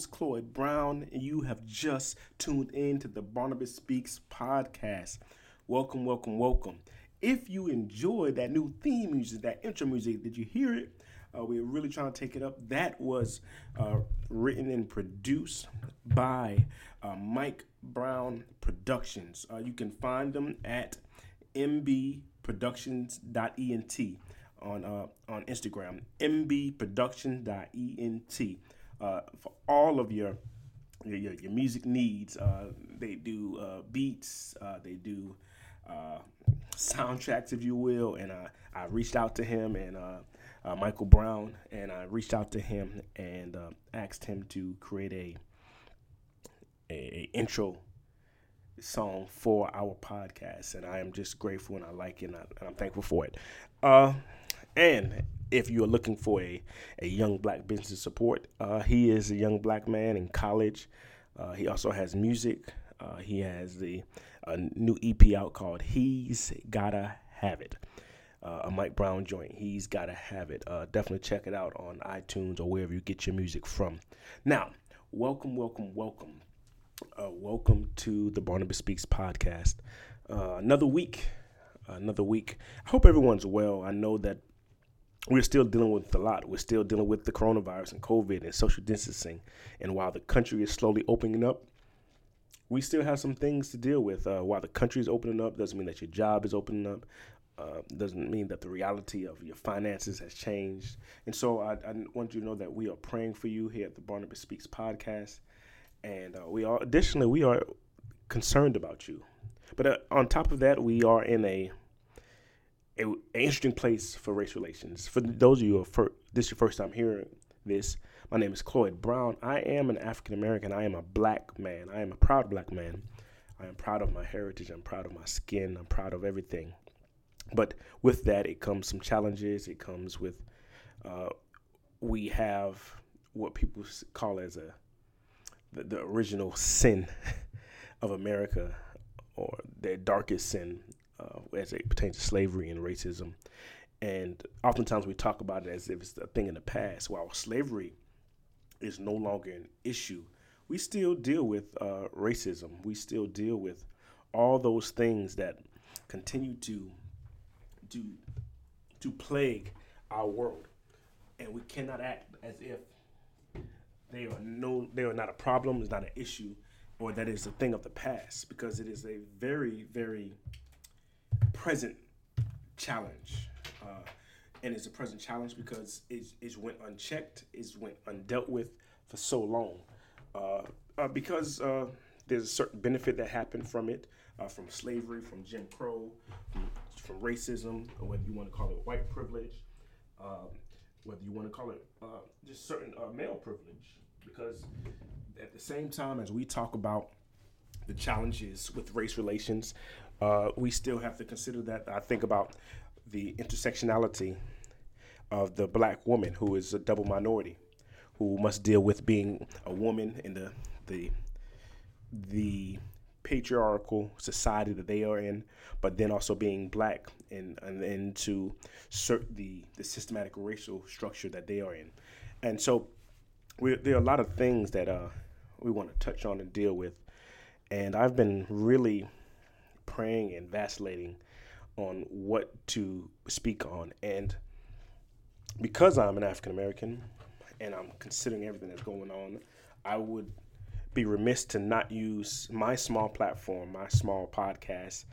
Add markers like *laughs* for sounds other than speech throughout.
host, Cloyd Brown, and you have just tuned in to the Barnabas Speaks podcast. Welcome, welcome, welcome. If you enjoyed that new theme music, that intro music, did you hear it? Uh, we are really trying to take it up. That was uh, written and produced by uh, Mike Brown Productions. Uh, you can find them at mbproductions.ent on uh, on Instagram, mbproduction.ent. Uh, for all of your your, your, music needs, uh, they do uh, beats, uh, they do uh, soundtracks, if you will. And I, I reached out to him and Michael Brown, and I reached out to him and asked him to create a, a, a intro song for our podcast, and I am just grateful and I like it, and, I, am thankful for it. Uh, and if you are looking for a, a young black business support, uh, he is a young black man in college. Uh, he also has music. Uh, he has the a new EP out called He's Gotta Have It. Uh, a Mike Brown joint. He's Gotta Have It. Uh, definitely check it out on iTunes or wherever you get your music from. Now, welcome, welcome, welcome. Uh, welcome to the Barnabas Speaks podcast. another week, another week. I hope everyone's well. I know that we're still dealing with a lot. We're still dealing with the coronavirus and COVID and social distancing. And while the country is slowly opening up, we still have some things to deal with. Uh, while the country is opening up, doesn't mean that your job is opening up. Uh, doesn't mean that the reality of your finances has changed. And so I, I, want you to know that we are praying for you here at the Barnabas Speaks podcast. And uh, we are, additionally, we are concerned about you. But uh, on top of that, we are in a an interesting place for race relations. For those of you who are this is your first time hearing this, my name is Cloyd Brown. I am an African American. I am a black man. I am a proud black man. I am proud of my heritage. I'm proud of my skin. I'm proud of everything. But with that, it comes some challenges. It comes with uh, we have what people call as a the, the original sin *laughs* of America, or their darkest sin uh, as it pertains to slavery and racism. And oftentimes we talk about it as if it's a thing in the past. While slavery is no longer an issue, we still deal with uh, racism. We still deal with all those things that continue to to to plague our world, and we cannot act as if they are no they are not a problem, it's not an issue, or that is a thing of the past because it is a very very present challenge. Uh, and it's a present challenge because it, it went unchecked, it went undealt with for so long. Uh, uh, because uh, there's a certain benefit that happened from it, uh, from slavery, from Jim Crow, from, from, racism, or whether you want to call it white privilege, um, whether you want to call it uh, just certain male privilege. Because at the same time as we talk about the challenges with race relations, uh, we still have to consider that. I think about the intersectionality of the black woman who is a double minority, who must deal with being a woman in the the the patriarchal society that they are in, but then also being black and and into the the systematic racial structure that they are in, and so we, there are a lot of things that uh, we want to touch on and deal with, and I've been really praying and vacillating on what to speak on. And because I'm an African American and I'm considering everything that's going on, I would be remiss to not use my small platform, my small podcast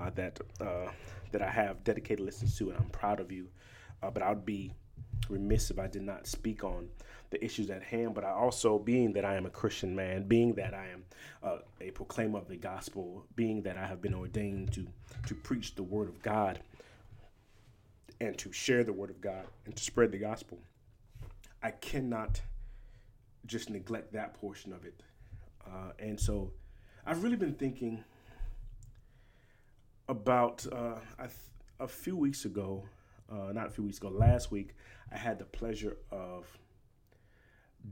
uh, that uh, that I have dedicated listeners to, and I'm proud of you. Uh, but I would be remiss if I did not speak on the issues at hand, but I also, being that I am a Christian man, being that I am uh, a proclaimer of the gospel, being that I have been ordained to to preach the word of God and to share the word of God and to spread the gospel, I cannot just neglect that portion of it. Uh, and so, I've really been thinking about uh, a few weeks ago, uh, not a few weeks ago, last week, I had the pleasure of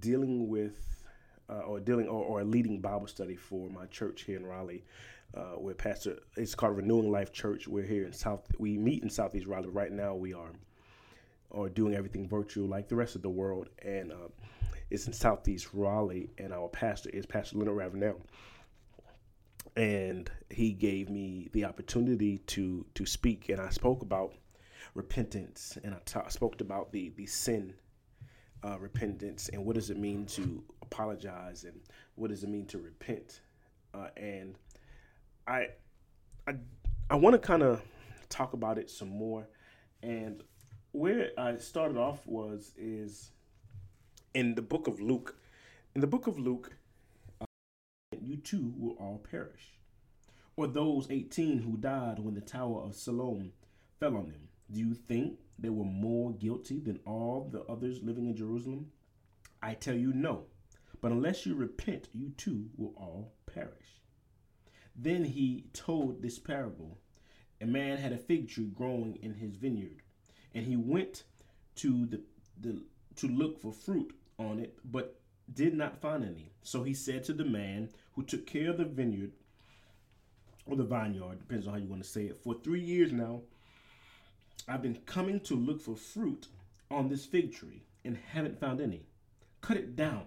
dealing with uh, or dealing or, or, leading Bible study for my church here in Raleigh, uh, where Pastor it's called Renewing Life Church. We're here in South. We meet in Southeast Raleigh right now. We are or doing everything virtual like the rest of the world. And uh, it's in Southeast Raleigh, and our pastor is Pastor Leonard Ravenel. And he gave me the opportunity to to speak, and I spoke about repentance, and I spoke about the the sin uh, repentance, and what does it mean to apologize, and what does it mean to repent, uh, and I I I want to kind of talk about it some more, and where I started off was is in the book of Luke. In the book of Luke, uh, you too will all perish, or those eighteen who died when the tower of Siloam fell on them. Do you think they were more guilty than all the others living in Jerusalem? I tell you, no. But unless you repent, you too will all perish. Then he told this parable A man had a fig tree growing in his vineyard, and he went to the, the to look for fruit on it, but did not find any. So he said to the man who took care of the vineyard or the vineyard, depends on how you want to say it, for three years now, I've been coming to look for fruit on this fig tree and haven't found any. Cut it down.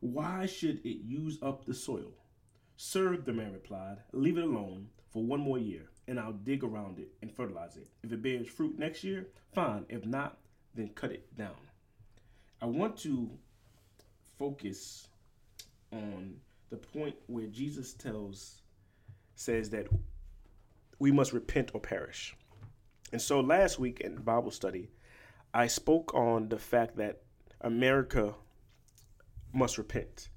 Why should it use up the soil? Sir, the man replied, leave it alone for one more year, and I'll dig around it and fertilize it. If it bears fruit next year, fine. If not, then cut it down. I want to focus on the point where Jesus tells, says that we must repent or perish. And so last week in Bible study, I spoke on the fact that America must repent.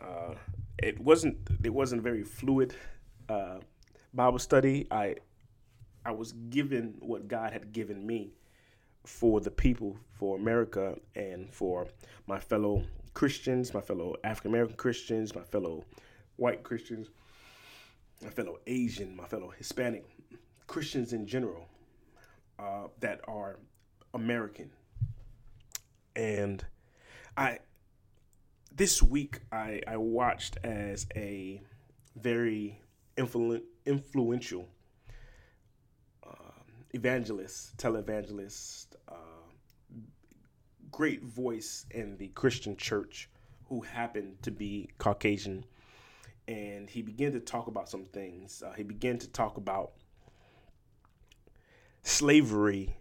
Uh, it wasn't it wasn't very fluid uh, Bible study. I I was given what God had given me for the people, for America, and for my fellow Christians, my fellow African American Christians, my fellow white Christians, my fellow Asian, my fellow Hispanic Christians in general uh, that are American. And I this week I, I watched as a very influ- influential uh, evangelist, televangelist, uh, great voice in the Christian church who happened to be Caucasian. And he began to talk about some things. Uh, he began to talk about slavery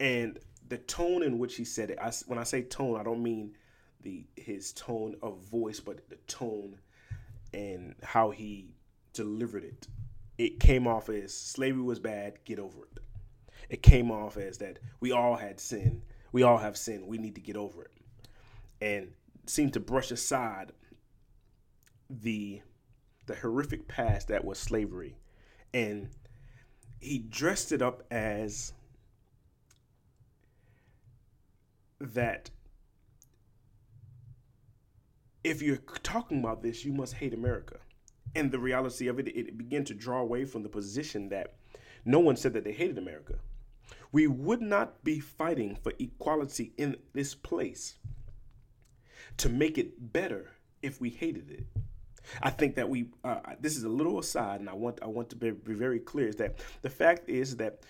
and the tone in which he said it. I, when I say tone, I don't mean the his tone of voice, but the tone and how he delivered it. It came off as slavery was bad, get over it. It came off as that we all had sin. We all have sin. We need to get over it. And seemed to brush aside the the horrific past that was slavery and he dressed it up as that if you're talking about this, you must hate America. And the reality of it, it began to draw away from the position that no one said that they hated America. We would not be fighting for equality in this place to make it better if we hated it. I think that we uh, this is a little aside, and I want I want to be, be very clear is that the fact is that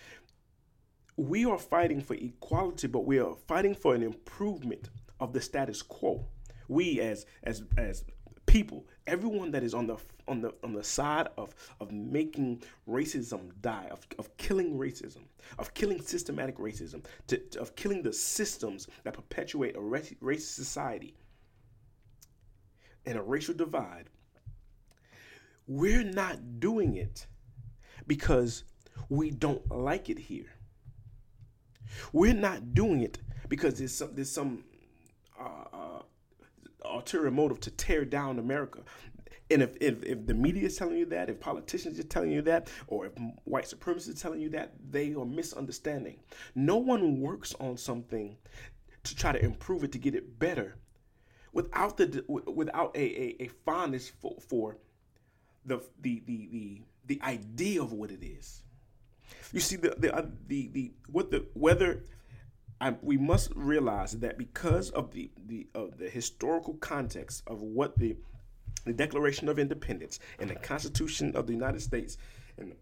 we are fighting for equality, but we are fighting for an improvement of the status quo. We as as as people, everyone that is on the on the on the side of of making racism die, of, of killing racism, of killing systematic racism, to, to, of killing the systems that perpetuate a racist society and a racial divide we're not doing it because we don't like it here. We're not doing it because there's some there's some uh, uh, ulterior motive to tear down America. And if, if, if the media is telling you that, if politicians are telling you that, or if white supremacists are telling you that, they are misunderstanding. No one works on something to try to improve it to get it better without the without a, a, a fondness for, for the the the the, the idea of what it is. You see the the uh, the, the what the whether I, we must realize that because of the the of the historical context of what the the Declaration of Independence and the Constitution of the United States and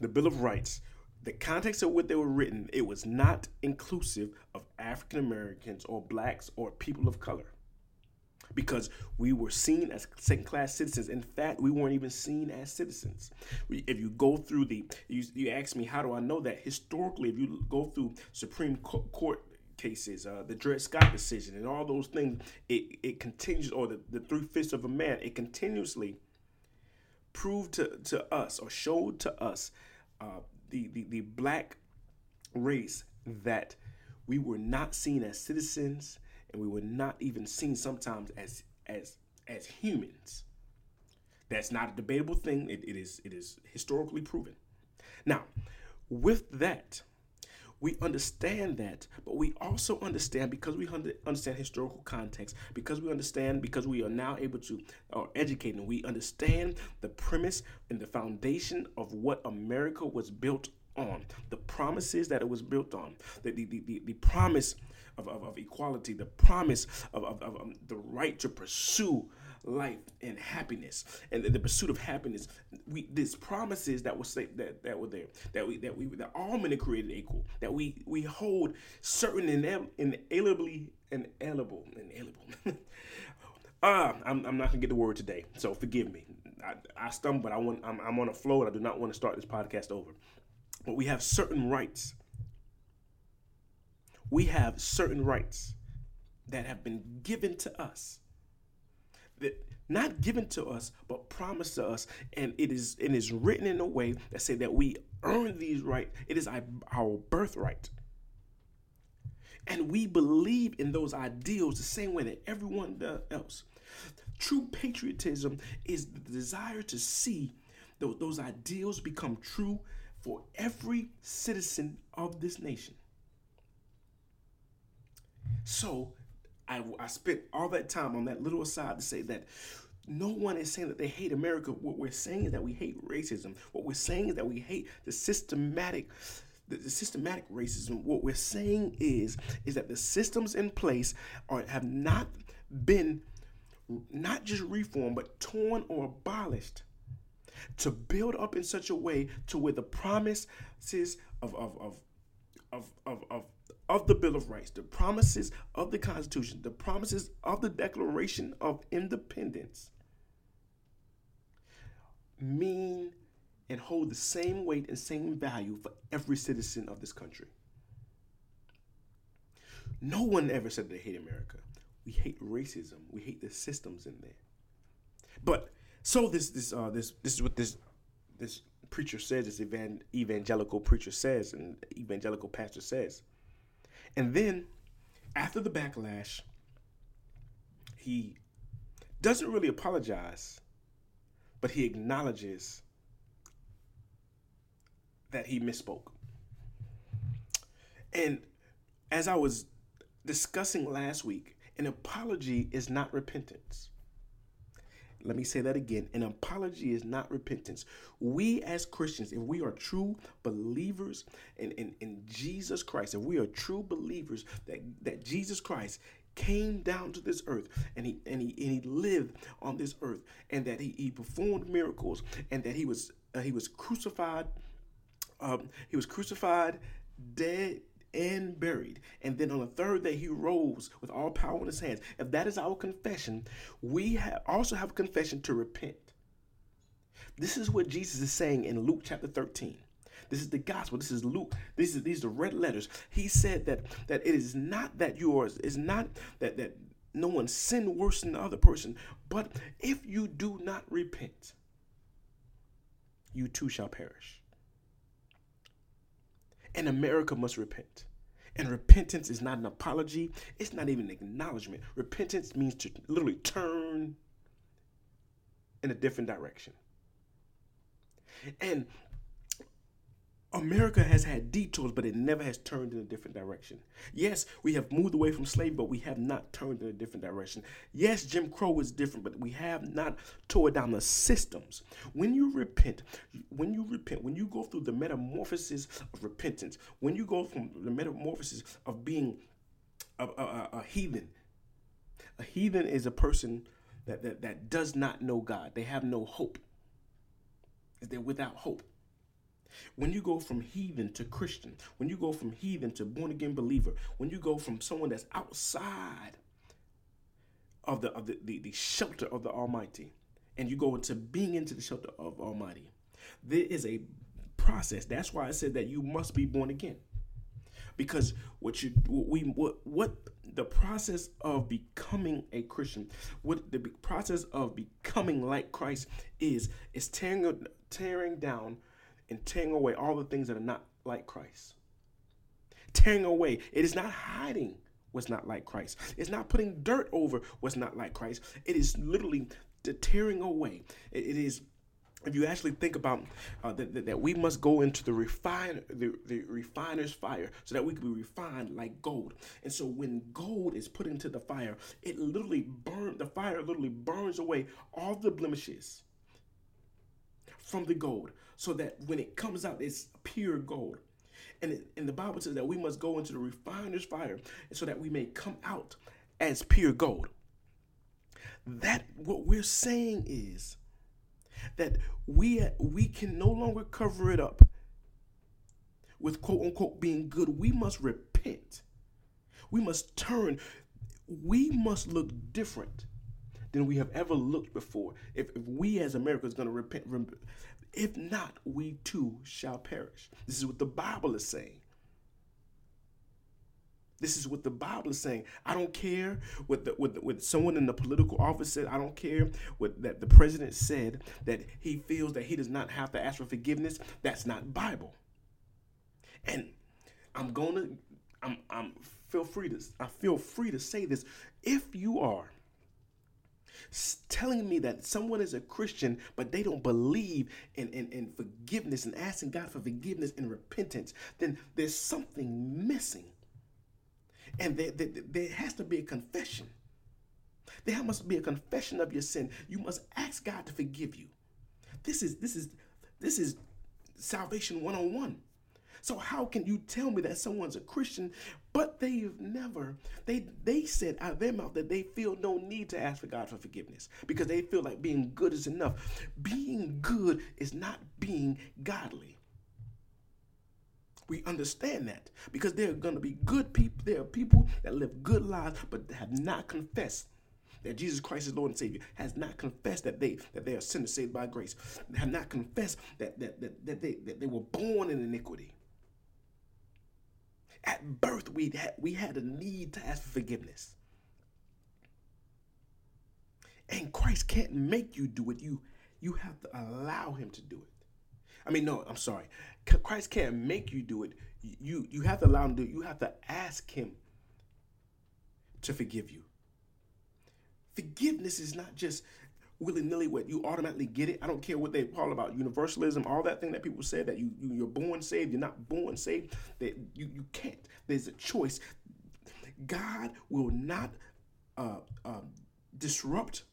the Bill of Rights the context of what they were written, it was not inclusive of African Americans or blacks or people of color. Because we were seen as second class citizens. In fact, we weren't even seen as citizens. If you go through the, you, you ask me, how do I know that? Historically, if you go through Supreme Court cases, uh, the Dred Scott decision, and all those things, it, it continues, or the, the three fifths of a man, it continuously proved to, to us or showed to us uh, the, the, the black race that we were not seen as citizens and we were not even seen sometimes as as as humans. That's not a debatable thing. It, it is it is historically proven. Now, with that, we understand that, but we also understand because we understand historical context, because we understand, because we are now able to uh, educate and we understand the premise and the foundation of what America was built on, the promises that it was built on, the, the, the, the promise of, of, of, equality, the promise of, of, of um, the right to pursue life and happiness. And the, the pursuit of happiness we these promises that were that that were there that we that we that all men are created equal that we we hold certain inalienably inalienable inalienable. Ah *laughs* I'm, I'm not gonna get the word today so forgive me. I, I stumble but I want I'm, I'm on a flow and I do not want to start this podcast over but we have certain rights. We have certain rights that have been given to us. That not given to us, but promised to us, and it is it is written in a way that say that we earn these rights. It is our, birthright. And we believe in those ideals the same way that everyone else. True patriotism is the desire to see those ideals become true for every citizen of this nation. So I, I spent all that time on that little aside to say that no one is saying that they hate America. What we're saying is that we hate racism. What we're saying is that we hate the systematic the, systematic racism. What we're saying is is that the systems in place are have not been not just reformed but torn or abolished to build up in such a way to where the promises of of of of of, of of the Bill of Rights, the promises of the Constitution, the promises of the Declaration of Independence mean and hold the same weight and same value for every citizen of this country. No one ever said they hate America. We hate racism. We hate the systems in there. But so this this uh this this is what this this preacher says, this evan- evangelical preacher says, and evangelical pastor says. And then after the backlash, he doesn't really apologize, but he acknowledges that he misspoke. And as I was discussing last week, an apology is not repentance. Let me say that again. An apology is not repentance. We as Christians, if we are true believers in, in, in Jesus Christ, if we are true believers that, that Jesus Christ came down to this earth and he and he and he lived on this earth and that he, he performed miracles and that he was uh, he was crucified um, he was crucified dead and buried. And then on the third day, he rose with all power in his hands. If that is our confession, we ha- also have a confession to repent. This is what Jesus is saying in Luke chapter 13. This is the gospel. This is Luke. These are these are the red letters. He said that that it is not that yours is not that that no one sinned worse than the other person, but if you do not repent, you too shall perish and America must repent. And repentance is not an apology, it's not even an acknowledgement. Repentance means to literally turn in a different direction. And America has had detours, but it never has turned in a different direction. Yes, we have moved away from slavery, but we have not turned in a different direction. Yes, Jim Crow is different, but we have not tore down the systems. When you repent, when you repent, when you go through the metamorphosis of repentance, when you go from the metamorphosis of being a, a, a heathen, a heathen is a person that, that, that does not know God. They have no hope. They're without hope. When you go from heathen to Christian, when you go from heathen to born again believer, when you go from someone that's outside of the of the, the, the shelter of the Almighty, and you go into being into the shelter of Almighty, there is a process. That's why I said that you must be born again. Because what you what we what what the process of becoming a Christian, what the process of becoming like Christ is, is tearing tearing down and tearing away all the things that are not like Christ. Tearing away. It is not hiding what's not like Christ. It's not putting dirt over what's not like Christ. It is literally the tearing away. it, it is if you actually think about uh, that, that, we must go into the refine the, the refiner's fire so that we can be refined like gold and so when gold is put into the fire it literally burn the fire literally burns away all the blemishes from the gold so that when it comes out it's pure gold and, it, and the bible says that we must go into the refiner's fire so that we may come out as pure gold that what we're saying is that we we can no longer cover it up with quote unquote being good. We must repent. We must turn. We must look different than we have ever looked before. If, if we as America is going to repent, if not, we too shall perish. This is what the Bible is saying. This is what the Bible is saying. I don't care what the, what, the, what someone in the political office said. I don't care what that the president said that he feels that he does not have to ask for forgiveness. That's not Bible. And I'm gonna I'm I'm feel free to I feel free to say this. If you are telling me that someone is a Christian, but they don't believe in, in, in forgiveness and asking God for forgiveness and repentance, then there's something missing. And there, there, there has to be a confession. There must be a confession of your sin. You must ask God to forgive you. This is this is this is salvation one on one. So how can you tell me that someone's a Christian, but they've never they they said out of their mouth that they feel no need to ask for God for forgiveness because they feel like being good is enough. Being good is not being godly. We understand that because there are going to be good people. There are people that live good lives but have not confessed that Jesus Christ is Lord and Savior, has not confessed that they that they are sinners saved by grace, have not confessed that that, that, that they that they were born in iniquity. At birth, we had we had a need to ask for forgiveness. And Christ can't make you do it. You you have to allow him to do it. I mean, no, I'm sorry. Christ can't make you do it. You you have to allow him to do it. You have to ask him to forgive you. Forgiveness is not just willy nilly what you automatically get it. I don't care what they call about universalism, all that thing that people said that you, you are born saved, you're not born saved. That you you can't. There's a choice. God will not uh, uh, disrupt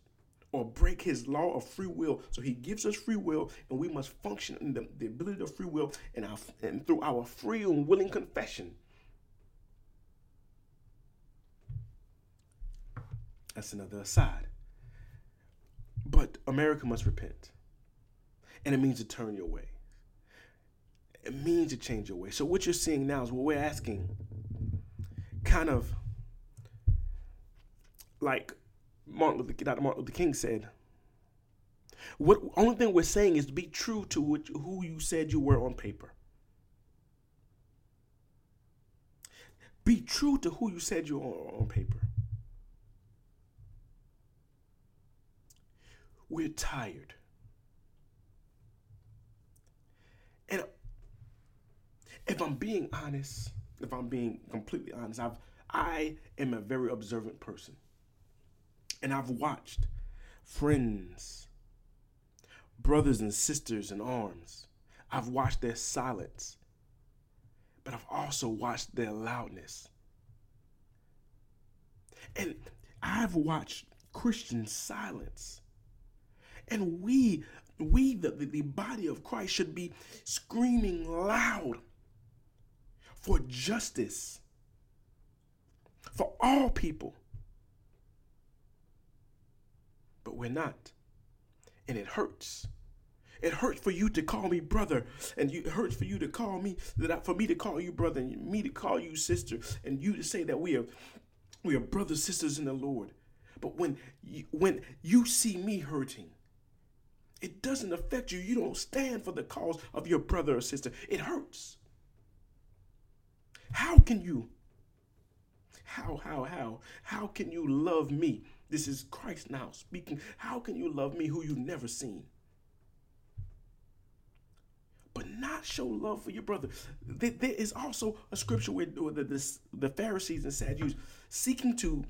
or break his law of free will. So he gives us free will, and we must function in the, the ability of free will and, our, and through our free and willing confession. That's another aside. But America must repent. And it means to turn your way. It means to change your way. So what you're seeing now is what we're asking kind of like Martin Luther, Dr. Martin Luther King said, what only thing we're saying is to be true to what, who you said you were on paper. Be true to who you said you were on paper. We're tired. And if I'm being honest, if I'm being completely honest, I've I am a very observant person. And I've watched friends, brothers and sisters in arms. I've watched their silence, but I've also watched their loudness. And I've watched Christian silence. And we, we, the, the body of Christ, should be screaming loud for justice for all people but we're not. And it hurts It hurts for you to call me brother, and you, it hurts for you to call me that I, for me to call you brother, and me to call you sister, and you to say that we are we are brothers sisters in the Lord. But when you, when you see me hurting, it doesn't affect you. You don't stand for the cause of your brother or sister. It hurts. How can you? How, how, how? How can you love me? This is Christ now speaking. How can you love me who you've never seen? But not show love for your brother. There is also a scripture where the, the, Pharisees and Sadducees seeking to,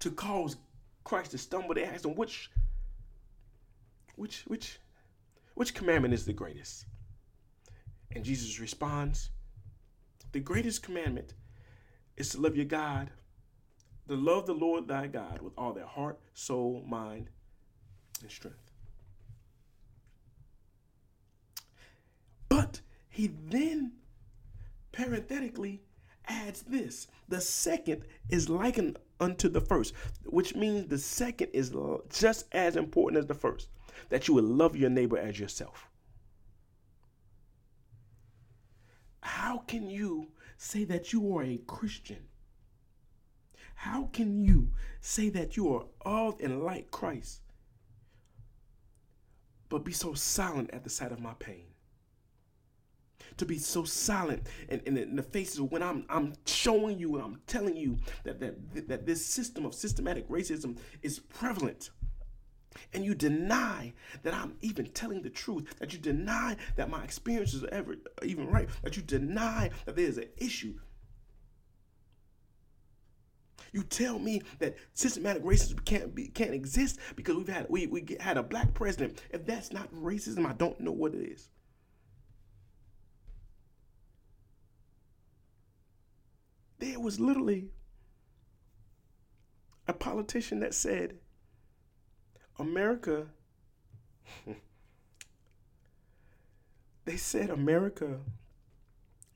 to cause Christ to stumble. They asked him, which, which, which, which commandment is the greatest? And Jesus responds, the greatest commandment is to love your God, to love the Lord thy God with all their heart, soul, mind, and strength. But he then parenthetically adds this the second is likened unto the first, which means the second is just as important as the first that you would love your neighbor as yourself. How can you say that you are a Christian? How can you say that you are of and like Christ, but be so silent at the sight of my pain? To be so silent and, in the faces of when I'm I'm showing you and I'm telling you that, that that this system of systematic racism is prevalent and you deny that I'm even telling the truth, that you deny that my experiences are ever even right, that you deny that there's an issue. You tell me that systematic racism can't be can't exist because we've had we, we had a black president. If that's not racism, I don't know what it is. There was literally a politician that said America, *laughs* they said America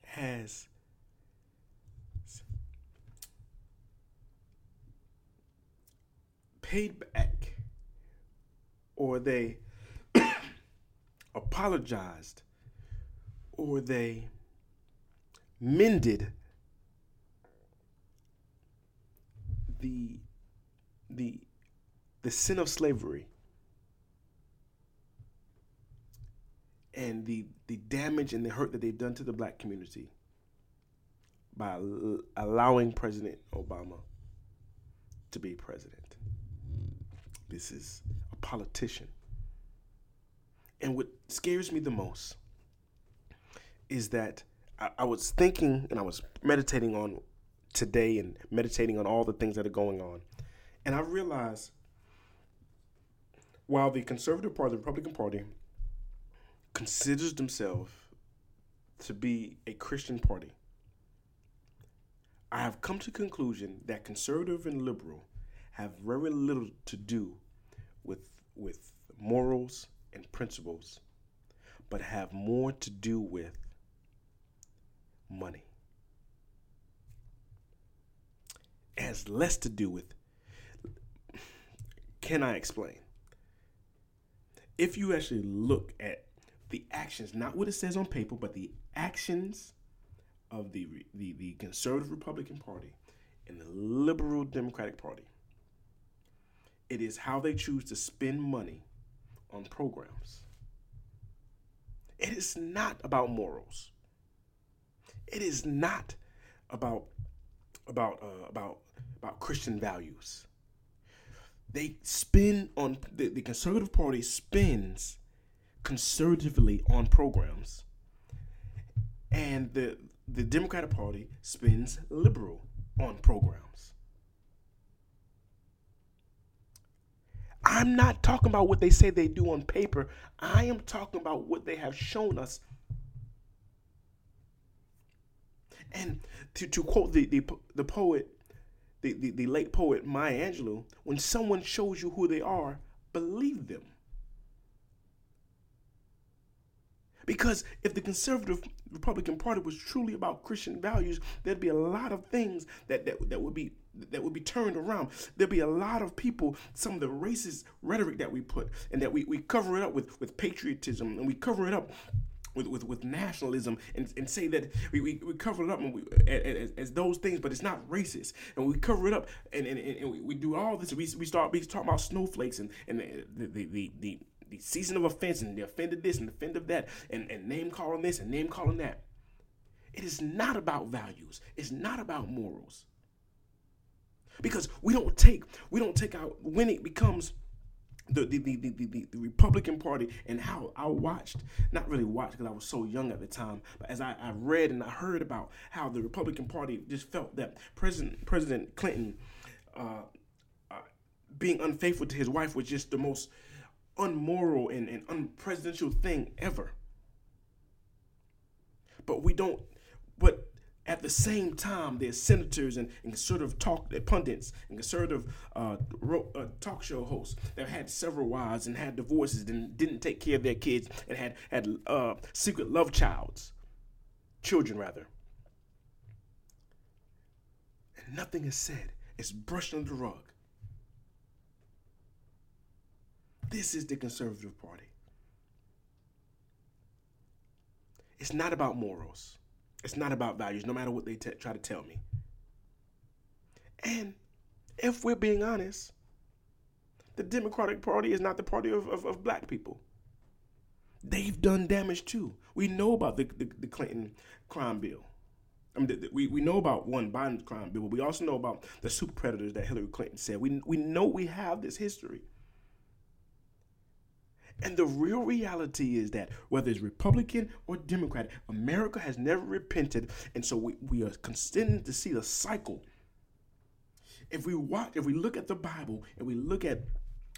has paid back or they *coughs* apologized or they mended the the the sin of slavery and the the damage and the hurt that they've done to the black community by allowing President Obama to be president. This is a politician. And what scares me the most is that I, I was thinking and I was meditating on today and meditating on all the things that are going on. And I realized while the Conservative Party, the Republican Party, considers themselves to be a Christian party, I have come to the conclusion that conservative and liberal have very little to do with with morals and principles, but have more to do with money. It has less to do with can I explain? If you actually look at the actions, not what it says on paper, but the actions of the the, the conservative Republican Party and the liberal Democratic Party, it is how they choose to spend money on programs. It is not about morals. It is not about about uh, about about Christian values they spin on the, the conservative party spins conservatively on programs. And the the democratic party spins liberal on programs. I'm not talking about what they say they do on paper. I am talking about what they have shown us. And to, to quote the, the, the poet the, the, the late poet Maya Angelou, when someone shows you who they are, believe them. Because if the conservative Republican Party was truly about Christian values, there'd be a lot of things that, that, that would be that would be turned around. There'd be a lot of people, some of the racist rhetoric that we put and that we, we cover it up with, with patriotism and we cover it up with, with, with nationalism and, and say that we, we, we cover it up we, as, as those things, but it's not racist. And we cover it up and, and, and we, we do all this. We, we start we talk about snowflakes and, and the, the, the, the the season of offense and the offended this and the offended that and, and name calling this and name calling that. It is not about values. It's not about morals. Because we don't take we don't take out when it becomes the the, the, the, the, Republican Party and how I watched, not really watched because I was so young at the time, but as I, I read and I heard about how the Republican Party just felt that President President Clinton uh, uh, being unfaithful to his wife was just the most unmoral and, and unpresidential thing ever. But we don't, but at the same time, there's senators and, and conservative talk uh, pundits and conservative uh, ro- uh, talk show hosts that had several wives and had divorces and didn't take care of their kids and had had uh, secret love childs, children rather. And nothing is said. It's brushed under the rug. This is the Conservative Party. It's not about morals. It's not about values, no matter what they t- try to tell me. And if we're being honest, the Democratic Party is not the party of, of, of black people. They've done damage too. We know about the, the, the Clinton crime bill. I mean, the, the, we, we know about one Biden's crime bill, but we also know about the super predators that Hillary Clinton said. We, we know we have this history. And the real reality is that whether it's Republican or Democrat, America has never repented. And so we, we are continuing to see the cycle. If we watch, if we look at the Bible and we look at,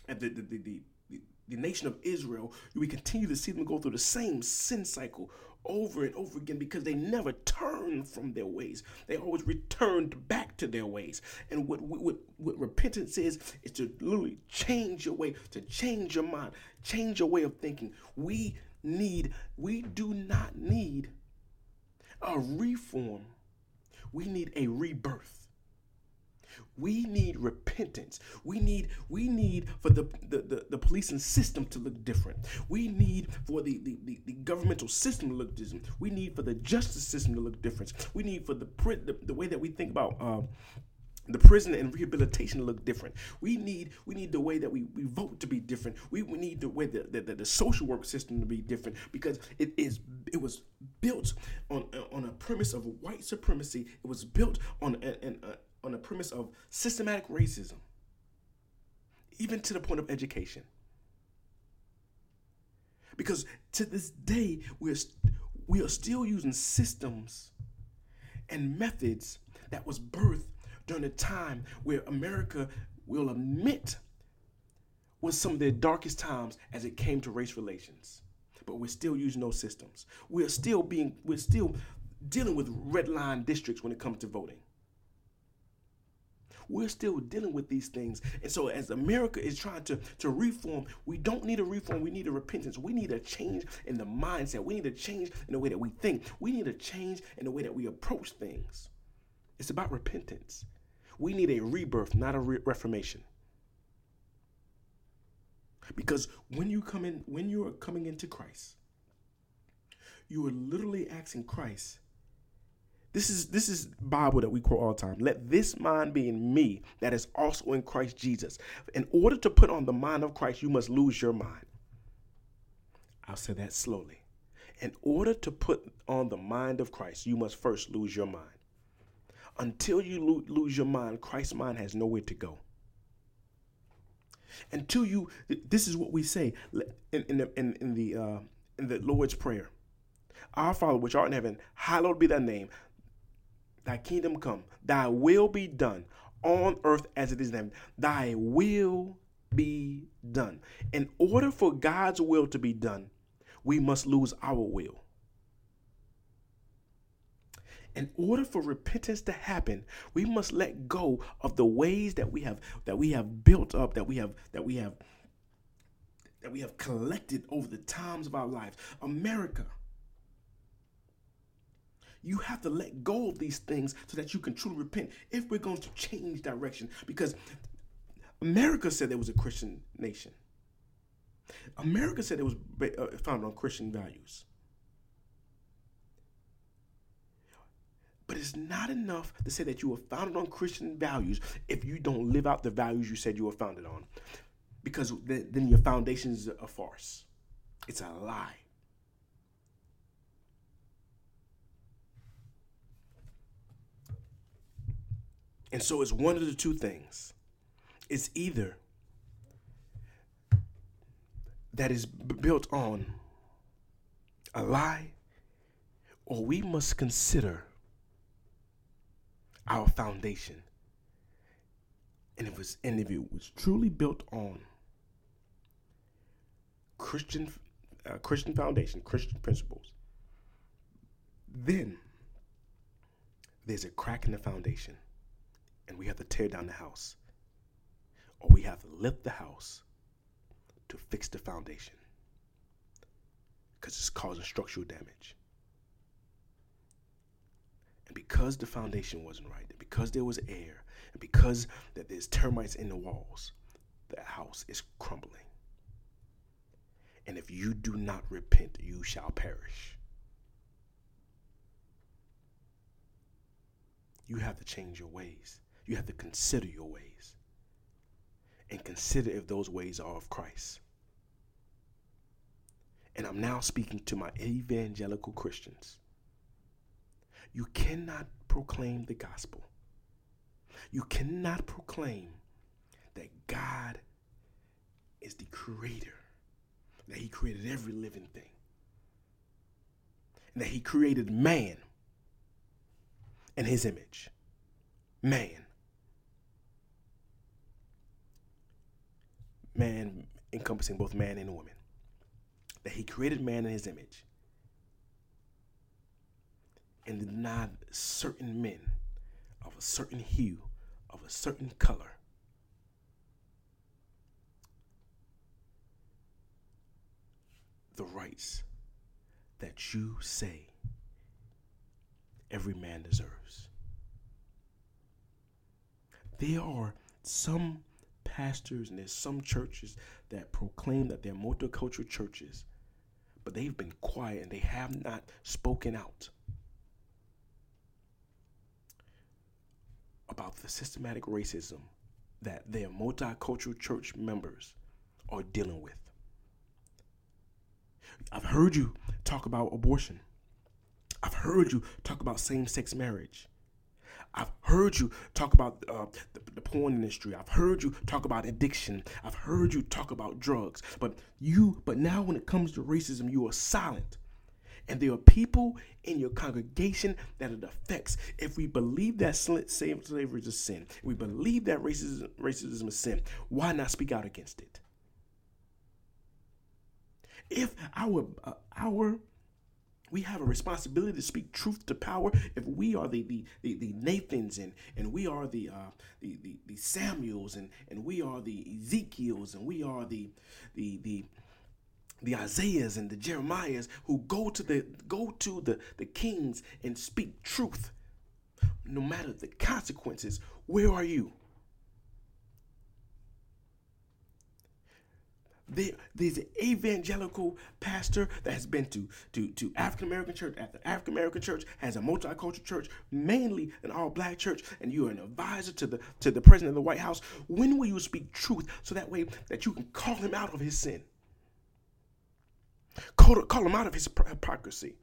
at the, the, the, the nation of Israel, we continue to see them go through the same sin cycle over and over again because they never turn from their ways. They always returned back to their ways. And what, what, what repentance is, is to literally change your way, to change your mind, change your way of thinking. We need, we do not need a reform. We need a rebirth. We need repentance. We need we need for the the, the, the policing system to look different. We need for the, the, the, the, governmental system to look different. We need for the justice system to look different. We need for the the, the way that we think about uh, the prison and rehabilitation to look different. We need we need the way that we, we vote to be different. We, we need the way the, the, the, social work system to be different because it is it was built on on a premise of white supremacy. It was built on an, an, on the premise of systematic racism, even to the point of education. Because to this day, we're, we are still using systems and methods that was birthed during a time where America will admit was some of the darkest times as it came to race relations. But we're still using those systems. We're still being, we're still dealing with red line districts when it comes to voting. We're still dealing with these things. And so as America is trying to, to reform, we don't need a reform. We need a repentance. We need a change in the mindset. We need a change in the way that we think. We need a change in the way that we approach things. It's about repentance. We need a rebirth, not a re- reformation. Because when you come in, when you are coming into Christ, you are literally asking Christ this is this is Bible that we quote all the time. Let this mind be in me that is also in Christ Jesus. In order to put on the mind of Christ, you must lose your mind. I'll say that slowly. In order to put on the mind of Christ, you must first lose your mind. Until you lo- lose your mind, Christ's mind has nowhere to go. Until you, this is what we say in, in the in, in the uh, in the Lord's prayer. Our Father, which art in heaven, hallowed be thy name. Thy kingdom come, thy will be done on earth as it is in heaven. Thy will be done. In order for God's will to be done, we must lose our will. In order for repentance to happen, we must let go of the ways that we have that we have built up, that we have that we have that we have collected over the times of our lives. America You have to let go of these things so that you can truly repent if we're going to change direction. Because America said there was a Christian nation. America said it was uh, founded on Christian values. But it's not enough to say that you were founded on Christian values if you don't live out the values you said you were founded on. Because then your foundation is a farce, it's a lie. And so it's one of the two things. It's either that is built on a lie, or we must consider our foundation. And if, it was, and if it was truly built on Christian, uh, Christian foundation, Christian principles, then there's a crack in the foundation, and we have to tear down the house, or we have to lift the house to fix the foundation because it's causing structural damage. And because the foundation wasn't right, and because there was air, and because that there's termites in the walls, that house is crumbling. And if you do not repent, you shall perish. You have to change your ways. You have to consider your ways and consider if those ways are of Christ. And I'm now speaking to my evangelical Christians. You cannot proclaim the gospel. You cannot proclaim that God is the creator, that He created every living thing, and that He created man in His image. Man. Man encompassing both man and woman. That He created man in His image and denied certain men of a certain hue, of a certain color. The rights that you say every man deserves. There are some pastors and there's some churches that proclaim that they're multicultural churches, but they've been quiet and they have not spoken out about the systematic racism that their multicultural church members are dealing with. I've heard you talk about abortion. I've heard you talk about same sex marriage. I've heard you talk about uh, the, the, porn industry. I've heard you talk about addiction. I've heard you talk about drugs. But you, but now when it comes to racism, you are silent. And there are people in your congregation that it affects. If we believe that slavery is a sin, we believe that racism, racism is a sin, why not speak out against it? If our uh, our we have a responsibility to speak truth to power. If we are the the, the, the Nathans and, and we are the, uh, the, the the Samuels and, and we are the Ezekiels and we are the the the the Isaiahs and the Jeremiahs who go to the go to the, the kings and speak truth, no matter the consequences. Where are you? There, there's an evangelical pastor that has been to to, to African American church after African American church has a multicultural church, mainly an all black church, and you're an advisor to the to the president of the White House. When will you speak truth so that way that you can call him out of his sin? Call, call him out of his hypocrisy.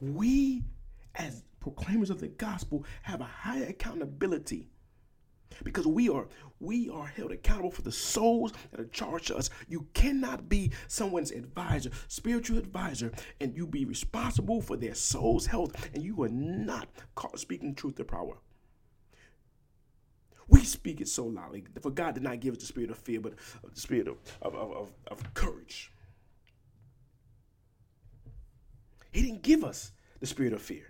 We, as proclaimers of the gospel, have a higher accountability because we are we are held accountable for the souls that are charged to us. You cannot be someone's advisor, spiritual advisor, and you be responsible for their soul's health, and you are not speaking truth to power. We speak it so loudly. For God did not give us the spirit of fear, but the spirit of, of, of, of courage. He didn't give us the spirit of fear.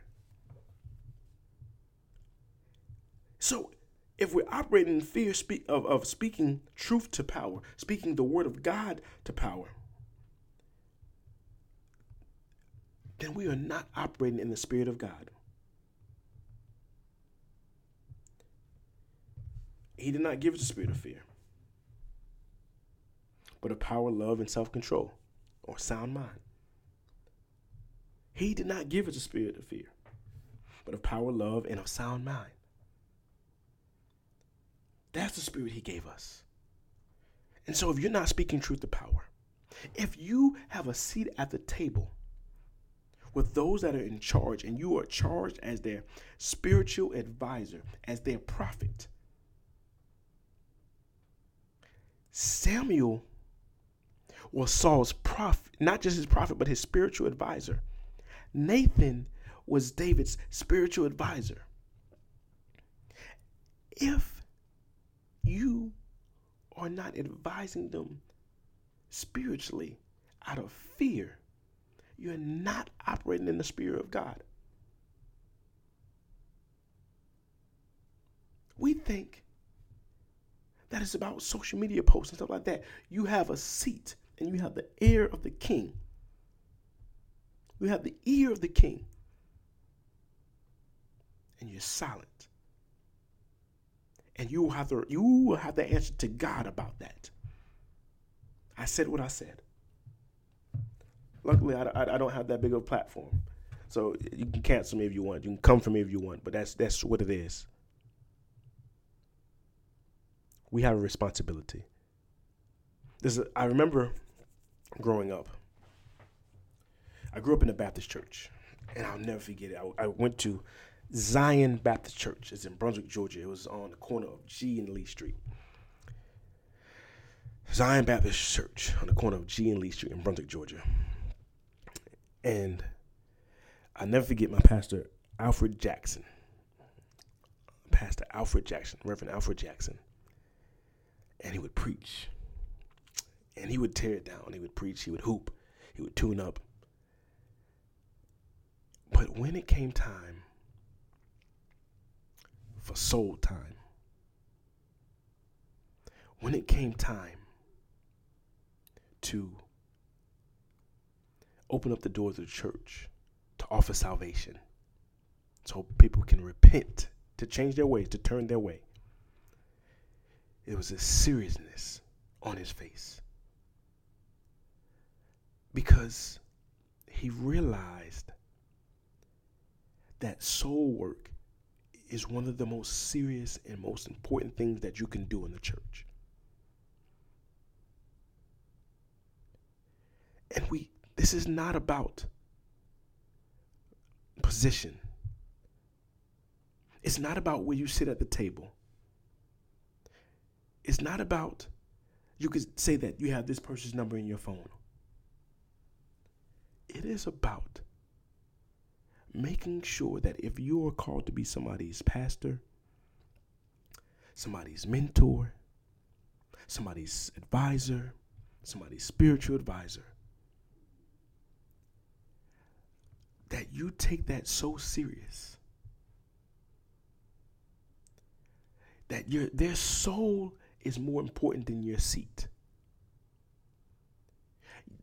So if we're operating in fear of, of speaking truth to power, speaking the word of God to power, then we are not operating in the Spirit of God. He did not give us a spirit of fear, but of power, love, and self control or sound mind. He did not give us a spirit of fear, but of power, love, and of sound mind. That's the spirit he gave us. And so if you're not speaking truth to power, if you have a seat at the table with those that are in charge and you are charged as their spiritual advisor, as their prophet, Samuel was Saul's prophet, not just his prophet, but his spiritual advisor. Nathan was David's spiritual advisor. If you are not advising them spiritually out of fear, you're not operating in the Spirit of God. We think that is about social media posts and stuff like that. You have a seat and you have the ear of the king. You have the ear of the king. And you're silent. And you will have to you will have to answer to God about that. I said what I said. Luckily, I, I, don't have that big of a platform. So you can cancel me if you want. You can come for me if you want, but that's that's what it is we have a responsibility. This is, I remember growing up. I grew up in a Baptist church, and I'll never forget it. I, I went to Zion Baptist Church. It's in Brunswick, Georgia. It was on the corner of G and Lee Street. Zion Baptist Church on the corner of G and Lee Street in Brunswick, Georgia. And I never forget my pastor, Alfred Jackson. Pastor Alfred Jackson, Reverend Alfred Jackson and he would preach. And he would tear it down. He would preach. He would hoop. He would tune up. But when it came time for soul time, when it came time to open up the doors of the church to offer salvation so people can repent, to change their ways, to turn their way, it was a seriousness on his face. Because he realized that soul work is one of the most serious and most important things that you can do in the church. And we this is not about position. It's not about where you sit at the table. It's not about, you could say that you have this person's number in your phone. It is about making sure that if you are called to be somebody's pastor, somebody's mentor, somebody's advisor, somebody's spiritual advisor, that you take that so serious that your their soul is more important than your seat.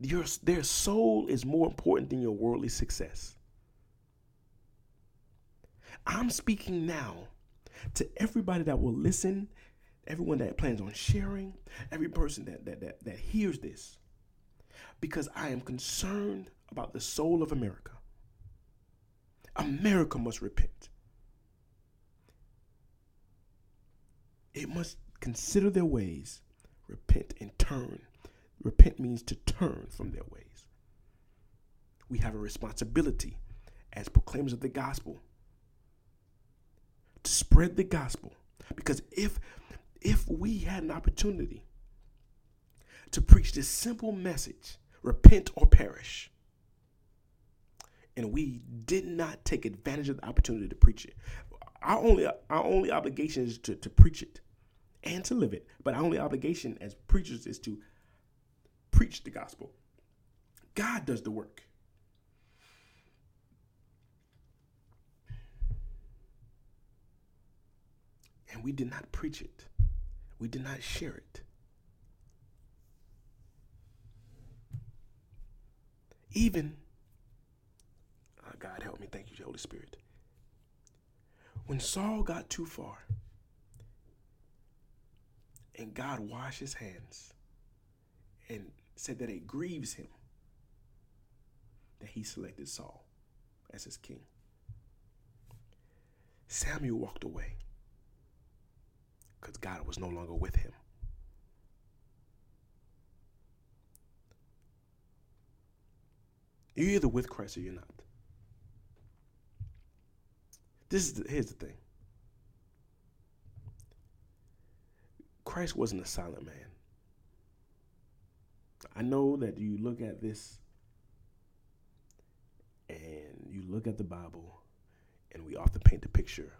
Your, their soul is more important than your worldly success. I'm speaking now to everybody that will listen, everyone that plans on sharing, every person that, that, that, that hears this, because I am concerned about the soul of America. America must repent. It must consider their ways, repent, and turn. Repent means to turn from their ways. We have a responsibility as proclaimers of the gospel to spread the gospel. Because if if we had an opportunity to preach this simple message, repent or perish, and we did not take advantage of the opportunity to preach it, our only our only obligation is to, to preach it and to live it. But our only obligation as preachers is to preach the gospel. God does the work. And we did not preach it, we did not share it. Even ah, God help me. Thank you, Holy Spirit. When Saul got too far and God washed his hands and said that it grieves him that he selected Saul as his king. Samuel walked away because God was no longer with him. You're either with Christ or you're not. This is the, here's the thing. Christ wasn't a silent man. I know that you look at this and you look at the Bible and we often paint the picture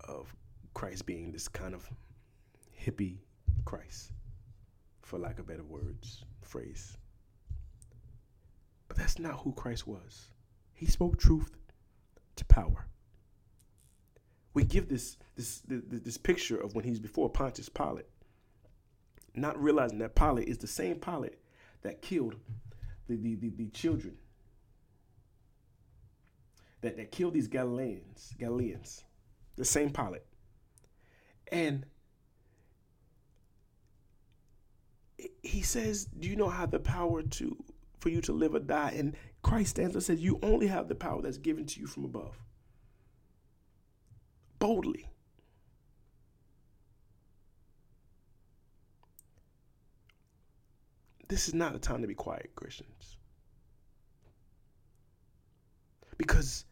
of Christ being this kind of hippie Christ, for lack of better words, phrase. But that's not who Christ was. He spoke truth to power. We give this this this, picture of when he's before Pontius Pilate, not realizing that Pilate is the same Pilate that killed the, the, the, the children that, that killed these Galileans, Galileans, the same Pilate. And he says, Do you know how the power to for you to live or die? And Christ stands up and says, You only have the power that's given to you from above. Boldly. This is not a time to be quiet, Christians. Because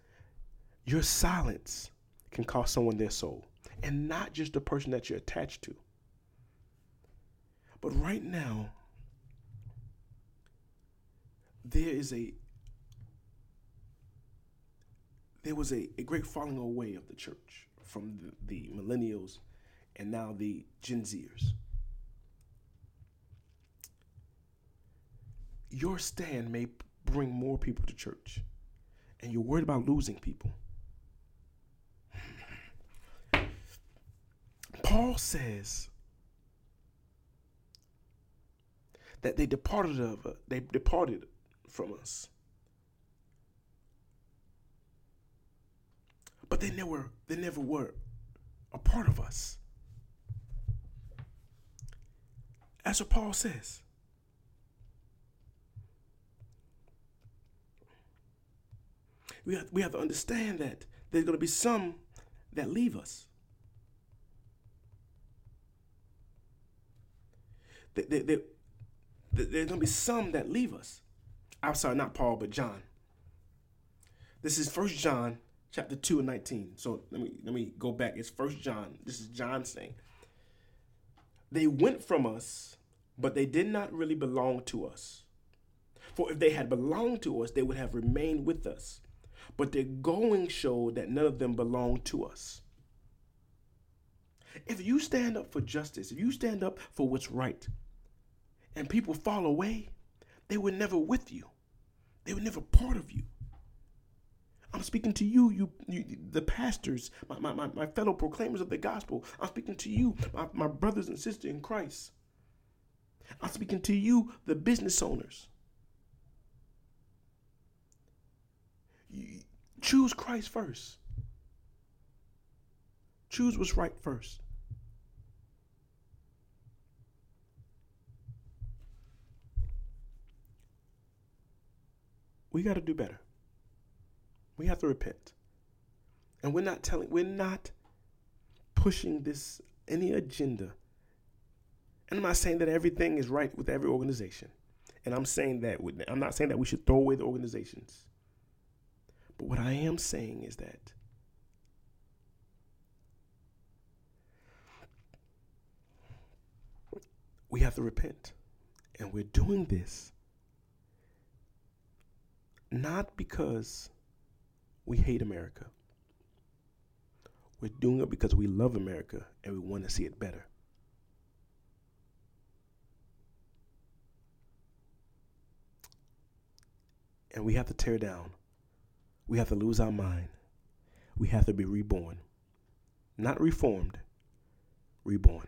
your silence can cost someone their soul, and not just the person that you're attached to. But right now, there is a there was a, a great falling away of the church from the, the millennials and now the Gen Zers. Your stand may bring more people to church, and you're worried about losing people. Paul says that they departed of uh, they departed from us. But they never they never were a part of us. That's what Paul says. We have, we have to understand that there's going to be some that leave us. There, there, there, there's going to be some that leave us. I'm sorry, not Paul, but John. This is First John chapter 2 and 19. So let me let me go back. It's First John. This is John saying. They went from us, but they did not really belong to us. For if they had belonged to us, they would have remained with us. But their going showed that none of them belonged to us. If you stand up for justice, if you stand up for what's right, and people fall away, they were never with you. They were never part of you. I'm speaking to you, you, you the pastors, my, my, my fellow proclaimers of the gospel. I'm speaking to you, my, my brothers and sisters in Christ. I'm speaking to you, the business owners. You, choose Christ first. Choose what's right first. We got to do better. We have to repent. And we're not telling, we're not pushing this, any agenda. And I'm not saying that everything is right with every organization. And I'm saying that, I'm not saying that we should throw away the organizations. But what I am saying is that we have to repent. And we're doing this not because we hate America. We're doing it because we love America and we want to see it better. And we have to tear down. We have to lose our mind. We have to be reborn. Not reformed, reborn.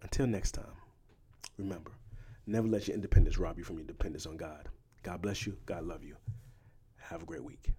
Until next time, remember Never let your independence rob you from your dependence on God. God bless you. God love you. Have a great week.